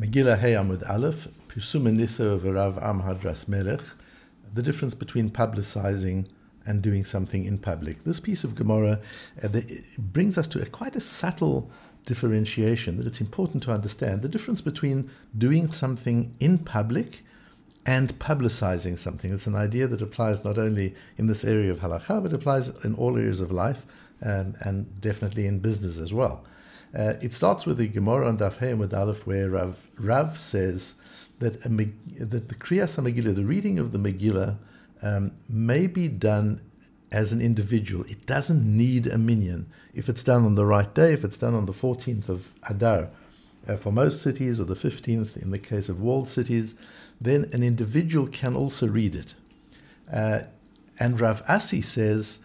Megillah Hey Amud Aleph, Pirsum Nisa of Rav Am Hadras Melech, the difference between publicizing and doing something in public. This piece of Gemara uh, the, brings us to a, quite a subtle differentiation that it's important to understand the difference between doing something in public and publicizing something. It's an idea that applies not only in this area of halakha, but applies in all areas of life um, and definitely in business as well. Uh, it starts with the Gemara on Daf Hey with Aleph, where Rav, Rav says that, a, that the Kriyas Megillah, the reading of the Megillah, um, may be done as an individual. It doesn't need a minyan. If it's done on the right day, if it's done on the 14th of Adar, uh, for most cities, or the 15th in the case of walled cities, then an individual can also read it. Uh, and Rav Asi says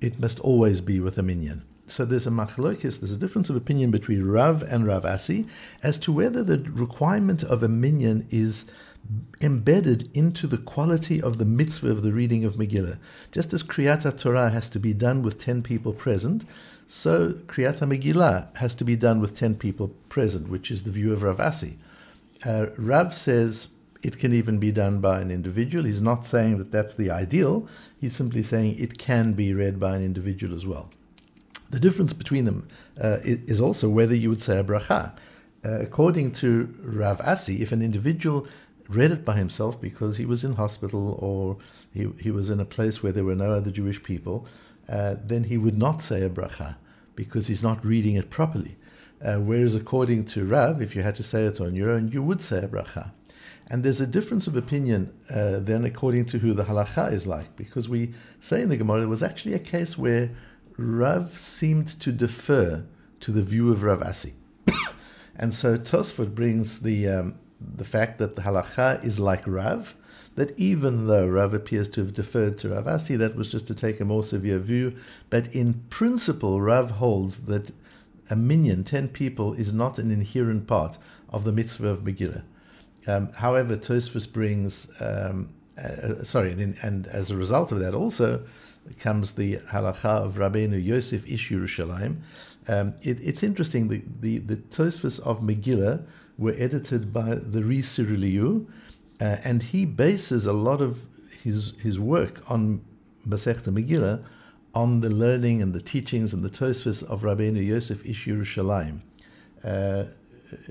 it must always be with a minyan. So there's a machlokes, there's a difference of opinion between Rav and Rav Asi as to whether the requirement of a minyan is embedded into the quality of the mitzvah of the reading of Megillah. Just as Kriyat Torah has to be done with 10 people present, so Kriyat Megillah has to be done with 10 people present, which is the view of Rav Asi. Uh, Rav says it can even be done by an individual. He's not saying that that's the ideal, he's simply saying it can be read by an individual as well. The difference between them uh, is also whether you would say a bracha. Uh, according to Rav Asi, if an individual read it by himself because he was in hospital or he, he was in a place where there were no other Jewish people, uh, then he would not say a bracha because he's not reading it properly. Uh, whereas according to Rav, if you had to say it on your own, you would say a bracha. And there's a difference of opinion uh, then according to who the halacha is like, because we say in the Gemara it was actually a case where Rav seemed to defer to the view of Rav Asi. and so Tosfot brings the, um, the fact that the halacha is like Rav, that even though Rav appears to have deferred to Rav Asi, that was just to take a more severe view. But in principle, Rav holds that a minyan, 10 people, is not an inherent part of the mitzvah of Megillah. Um, however, Tosfos brings, um, uh, sorry, and, in, and as a result of that also, comes the halacha of Rabbeinu Yosef Ish Yerushalayim. Um, it, it's interesting, the, the, the Tosfos of Megillah were edited by the Ri Siriliu, uh, and he bases a lot of his, his work on Masechta Megillah on the learning and the teachings and the Tosfos of Rabbeinu Yosef Ish Yerushalayim. Uh,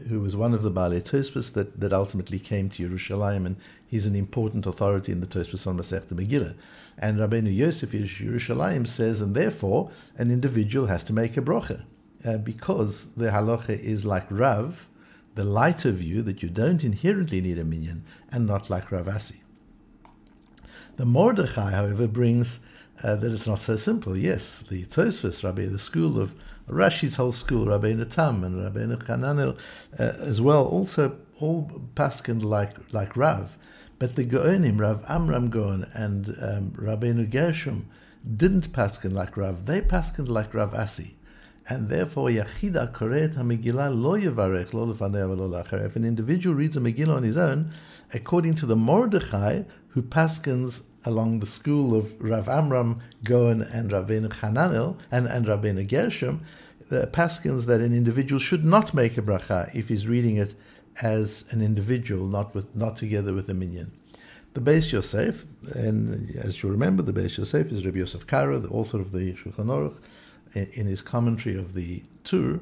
who was one of the Baalei Tosfos that, that ultimately came to Yerushalayim, and he's an important authority in the Tosfos on Masechta Megillah. And Rabbeinu Yosef Yerushalayim says, and therefore an individual has to make a brocha, uh, because the halacha is like Rav, the lighter view that you don't inherently need a minyan, and not like Rav Asi. The Mordechai, however, brings uh, that it's not so simple. Yes, the Tosfos, Rabbi, the school of Rashi's whole school, Rabbi Tam and Rabbi Hananel uh, as well, also all paskin like like Rav. But the Geonim, Rav Amram Gaon and um, Rabbeinu Gershom, didn't paskin like Rav. They paskin like Rav Asi. And therefore, Yachida Koret HaMegillah lo yevarech lo lo If an individual reads a Megillah on his own, according to the Mordechai, who paskins along the school of Rav Amram Gaon and Rabbeinu Hananel and, and Rabbeinu Gershom, the paskins that an individual should not make a bracha if he's reading it as an individual, not with not together with a minyan. The Beis Yosef, and as you remember, the Beis Yosef is Rabbi Yosef Karo, the author of the Shulchan Aruch, in his commentary of the Tur,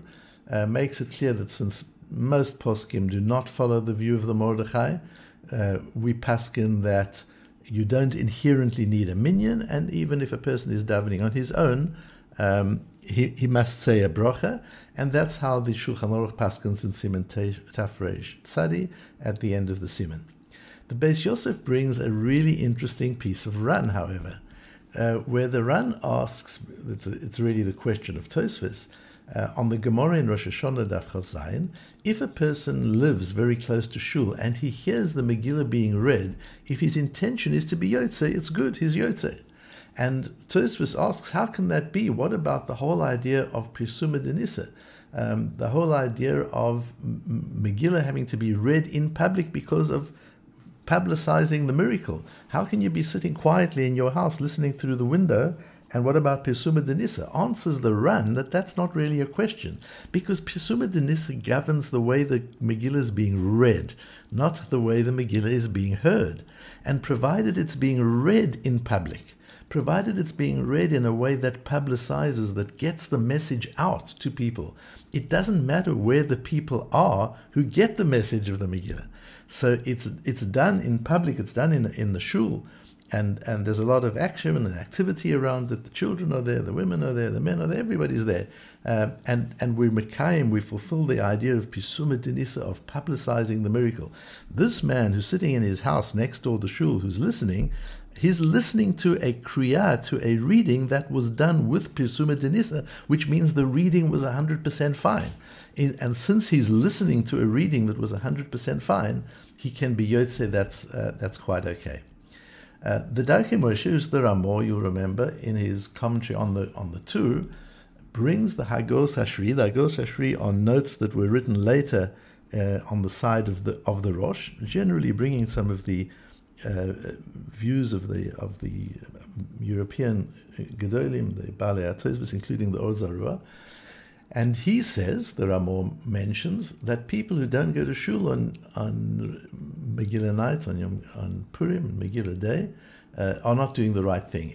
uh, makes it clear that since most poskim do not follow the view of the Mordechai, uh, we paskin that you don't inherently need a minyan, and even if a person is davening on his own, um, he, he must say a brocha, and that's how the Shulchan Aruch paskins in Siman Taf Reish Tzadi at the end of the Siman. The Beis Yosef brings a really interesting piece of Ran, however, uh, where the Ran asks, it's, it's really the question of Tosfos, uh, on the Gemara in Rosh Hashanah Daf Zayin, if a person lives very close to Shul and he hears the Megillah being read, if his intention is to be Yotze, it's good, he's Yotze. And Tosfos asks, how can that be? What about the whole idea of Pirsuma Denisa? Um, the whole idea of Megillah having to be read in public because of publicizing the miracle. How can you be sitting quietly in your house listening through the window And what about Pirsuma Denissa? Answers the Ran that that's not really a question because Pirsuma Denissa governs the way the Megillah is being read, not the way the Megillah is being heard. And provided it's being read in public, provided it's being read in a way that publicizes, that gets the message out to people, it doesn't matter where the people are who get the message of the Megillah. So it's it's done in public, it's done in in the shul, and and there's a lot of action and activity around it. The children are there, the women are there, the men are there, everybody's there, uh, and and we Mekayim, we fulfill the idea of pisuma denisa of publicizing the miracle. This man who's sitting in his house next door to shul, who's listening, he's listening to a kriya, to a reading that was done with pisuma denisa, which means the reading was hundred percent fine. And since he's listening to a reading that was 100% fine, he can be Yotze, that's, uh, that's quite okay. Uh, the Darkei Moshe, who's the Ramo, you'll remember, in his commentary on the on the Tur, brings the Hagos Hashri. The Hagos Hashri are notes that were written later uh, on the side of the of the Rosh, generally bringing some of the uh, views of the of the European Gedolim, the Baalei Atosbos, including the Or Zarua. And he says, there are more mentions, that people who don't go to shul on, on Megillah night, on, Yom, on Purim, Megillah day, uh, are not doing the right thing.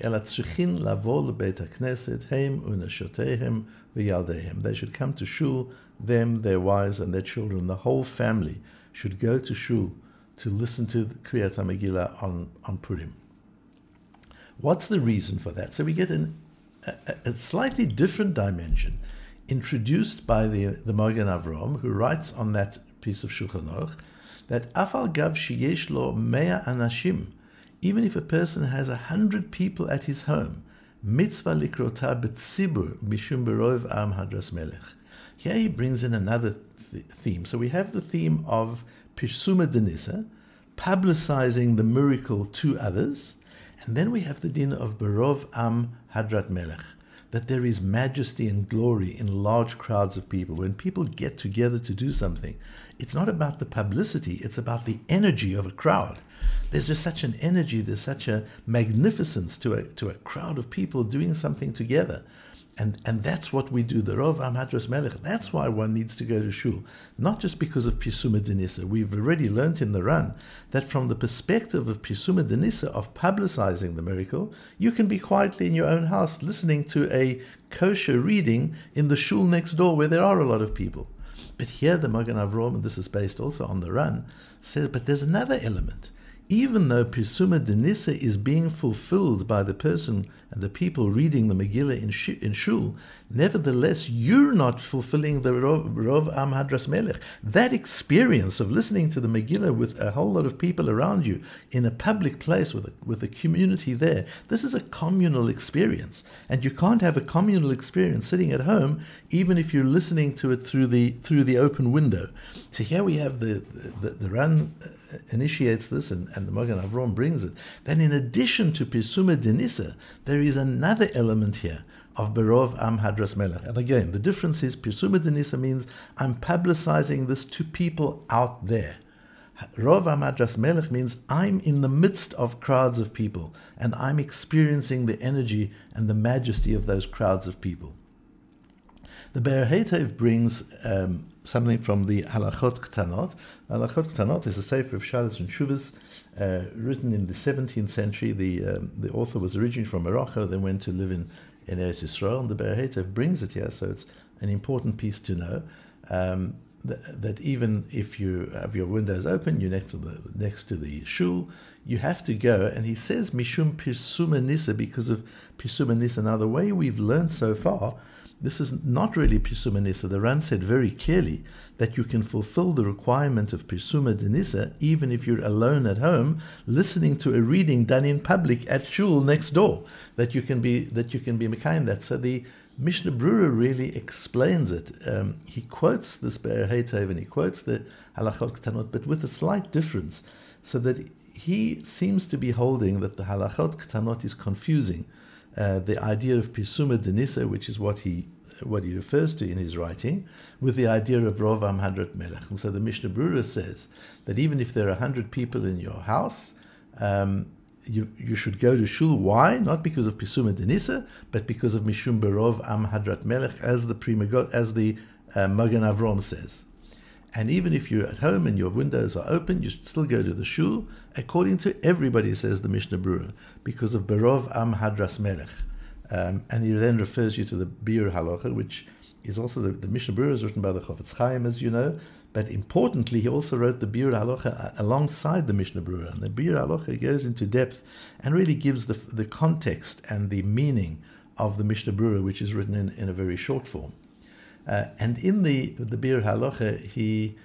They should come to shul, them, their wives, and their children, the whole family should go to shul to listen to the Kriyat Megillah on, on Purim. What's the reason for that? So we get an, a, a slightly different dimension introduced by the, the Magen Avram, who writes on that piece of Shulchan Aruch, that afal gav sheyesh lo mea anashim, even if a person has a hundred people at his home, mitzvah likrota betzibur mishum berov am hadras melech. Here he brings in another th- theme. So we have the theme of Pirsuma Denisa, publicizing the miracle to others, and then we have the din of Berov Am Hadrat Melech, that there is majesty and glory in large crowds of people. When people get together to do something, it's not about the publicity, it's about the energy of a crowd. There's just such an energy, there's such a magnificence to a, to a crowd of people doing something together. And, and that's what we do, the Rov Amhadras Melech. That's why one needs to go to Shul, not just because of Pisuma Denisa. We've already learnt in the Ran that from the perspective of Pisuma Denisa, of publicizing the miracle, you can be quietly in your own house listening to a kosher reading in the Shul next door where there are a lot of people. But here the Magen Avram, and this is based also on the Ran, says, but there's another element even though Pirsuma Denissa is being fulfilled by the person and the people reading the Megillah in, sh- in Shul, nevertheless, you're not fulfilling the Rov, Rov Am Hadras Melech. That experience of listening to the Megillah with a whole lot of people around you in a public place with a, with a community there, this is a communal experience. And you can't have a communal experience sitting at home, even if you're listening to it through the, through the open window. So here we have the, the, the Ran initiates this and, and the Magen Avram brings it, then in addition to Pirsuma Denisa, there is another element here of Berov Am Hadras Melech. And again, the difference is Pirsuma Denisa means I'm publicizing this to people out there. Rov Am Hadras Melech means I'm in the midst of crowds of people and I'm experiencing the energy and the majesty of those crowds of people. The Be'er brings um, something from the Halachot Ktanot. Halachot Ktanot is a sefer of Shalos and Shuvas, uh, written in the 17th century. The um, the author was originally from Morocco, then went to live in, in Eretz Yisrael, and the Be'er Heitev brings it here, so it's an important piece to know. Um, that, even if you have your windows open, you're next to the next to the shul, you have to go. And he says mishum pirsuma nisa because of pirsuma nisa. Now the way we've learned so far this is not really Pisuma Nisa. The Ran said very clearly that you can fulfill the requirement of Pisuma Denisa even if you're alone at home, listening to a reading done in public at shul next door. That you can be that you can be Mekayim that. So the Mishnah Berurah really explains it. Um, he quotes this Be'er Heitev and he quotes the Halachot Ktanot, but with a slight difference, so that he seems to be holding that the Halachot Ktanot is confusing uh, the idea of Pisuma Denisa, which is what he what he refers to in his writing, with the idea of Rovam Hadrat Melech. And so the Mishnah Brura says that even if there are 100 people in your house, um, you, you should go to shul. Why? Not because of Pisuma Denisa, but because of Mishum Berov Am Hadrat Melech, as the Prima as the uh, Magen Avram says. And even if you're at home and your windows are open, you should still go to the shul, according to everybody, says the Mishnah Berurah, because of Berov Am Hadras Melech. Um, and he then refers you to the Biur Halacha, which is also the, the Mishnah Berurah is written by the Chofetz Chaim, as you know. But importantly, he also wrote the Biur Halacha alongside the Mishnah Berurah. And the Biur Halacha goes into depth and really gives the, the context and the meaning of the Mishnah Berurah, which is written in, in a very short form. Uh, and in the, the Biur Halacha, he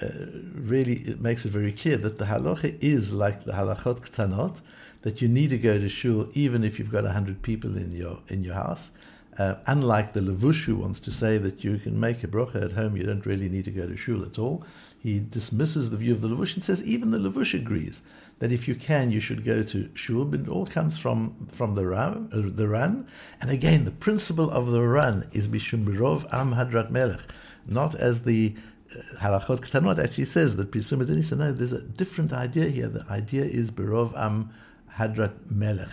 uh, really makes it very clear that the halacha is like the halachot ktanot, that you need to go to shul even if you've got 100 people in your, in your house. Uh, unlike the Levush who wants to say that you can make a bracha at home, you don't really need to go to shul at all. He dismisses the view of the Levush and says even the Levush agrees that if you can, you should go to shul. It all comes from from the Ran, uh, the Ran. And again, the principle of the Ran is bishum birov am hadrat melech, not as the uh, halachot ktanot actually says that pisum No, there's a different idea here. The idea is birov am hadrat melech.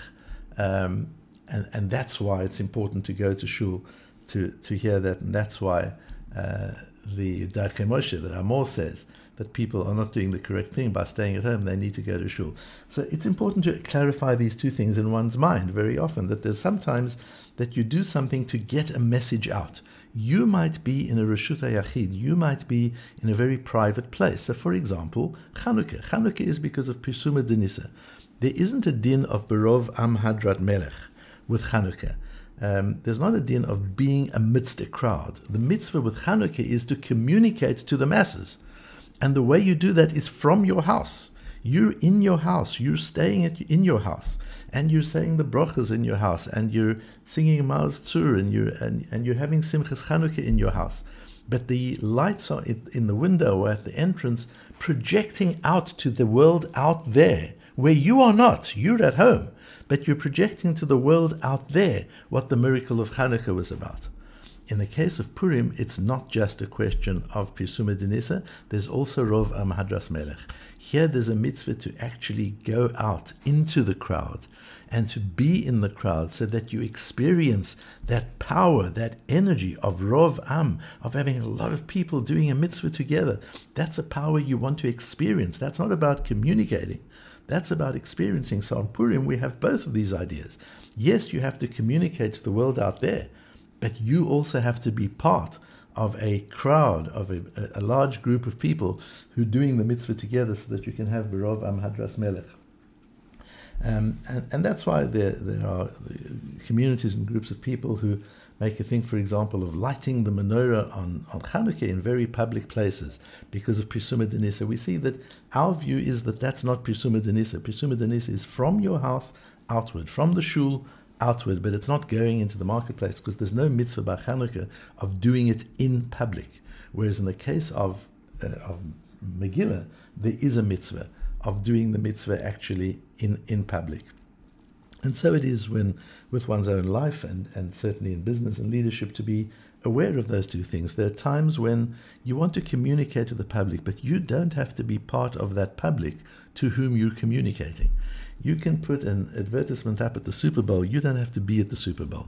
Um, and, and that's why it's important to go to shul to, to hear that, and that's why uh, the Darkei Moshe that Amor says that people are not doing the correct thing by staying at home, they need to go to shul. So it's important to clarify these two things in one's mind very often, that there's sometimes that you do something to get a message out. You might be in a Reshut Yachid, you might be in a very private place. So, for example, Chanukah. Chanukah is because of Pisuma Denisa. There isn't a din of Berov Am Hadrat Melech with Chanukah. Um, there's not a din of being amidst a crowd. The mitzvah with Chanukah is to communicate to the masses. And the way you do that is from your house. You're in your house, you're staying at, in your house, and you're saying the brachas in your house, and you're singing Maoz Tzur, and you're, and, and you're having Simchas Chanukah in your house. But the lights are in the window or at the entrance, projecting out to the world out there, where you are not. You're at home but you're projecting to the world out there what the miracle of Hanukkah was about. In the case of Purim, it's not just a question of Pirsuma Denisa, there's also Rov Amhadras Melech. Here there's a mitzvah to actually go out into the crowd and to be in the crowd so that you experience that power, that energy of Rov Am, of having a lot of people doing a mitzvah together. That's a power you want to experience. That's not about communicating. That's about experiencing. So on Purim, we have both of these ideas. Yes, you have to communicate to the world out there, but you also have to be part of a crowd, of a, a large group of people who are doing the mitzvah together so that you can have Berov Am Hadras Melech. Um, and, and that's why there, there are communities and groups of people who make a thing, for example, of lighting the menorah on, on Hanukkah in very public places because of Prisuma Denisa. We see that our view is that that's not Prisuma Denisa. Prisuma Denisa is from your house outward, from the shul outward, but it's not going into the marketplace because there's no mitzvah by Hanukkah of doing it in public. Whereas in the case of, uh, of Megillah, there is a mitzvah of doing the mitzvah actually in, in public. And so it is when, with one's own life and, and certainly in business and leadership, to be aware of those two things. There are times when you want to communicate to the public, but you don't have to be part of that public to whom you're communicating. You can put an advertisement up at the Super Bowl, you don't have to be at the Super Bowl.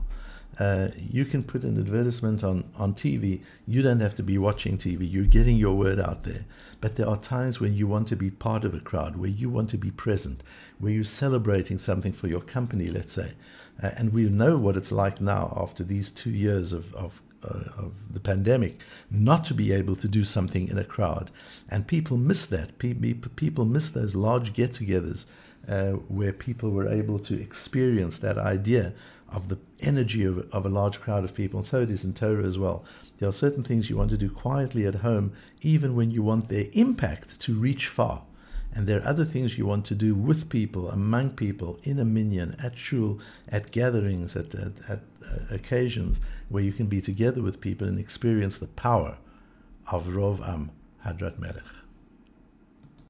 Uh, you can put an advertisement on, on TV. You don't have to be watching TV. You're getting your word out there. But there are times when you want to be part of a crowd, where you want to be present, where you're celebrating something for your company, let's say. Uh, and we know what it's like now after these two years of, of, uh, of the pandemic, not to be able to do something in a crowd. And people miss that. People miss those large get togethers uh, where people were able to experience that idea of the energy of, of a large crowd of people. And so it is in Torah as well. There are certain things you want to do quietly at home, even when you want their impact to reach far. And there are other things you want to do with people, among people, in a minyan, at shul, at gatherings, at, at, at uh, occasions where you can be together with people and experience the power of Rov Am Hadrat Melech.